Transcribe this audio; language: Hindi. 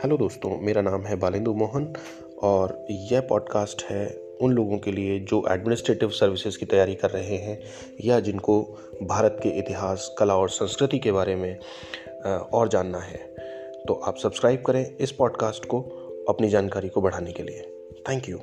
हेलो दोस्तों, मेरा नाम है बालेंदु मोहन और यह पॉडकास्ट है उन लोगों के लिए जो एडमिनिस्ट्रेटिव सर्विसेज़ की तैयारी कर रहे हैं या जिनको भारत के इतिहास, कला और संस्कृति के बारे में और जानना है। तो आप सब्सक्राइब करें इस पॉडकास्ट को अपनी जानकारी को बढ़ाने के लिए। Thank you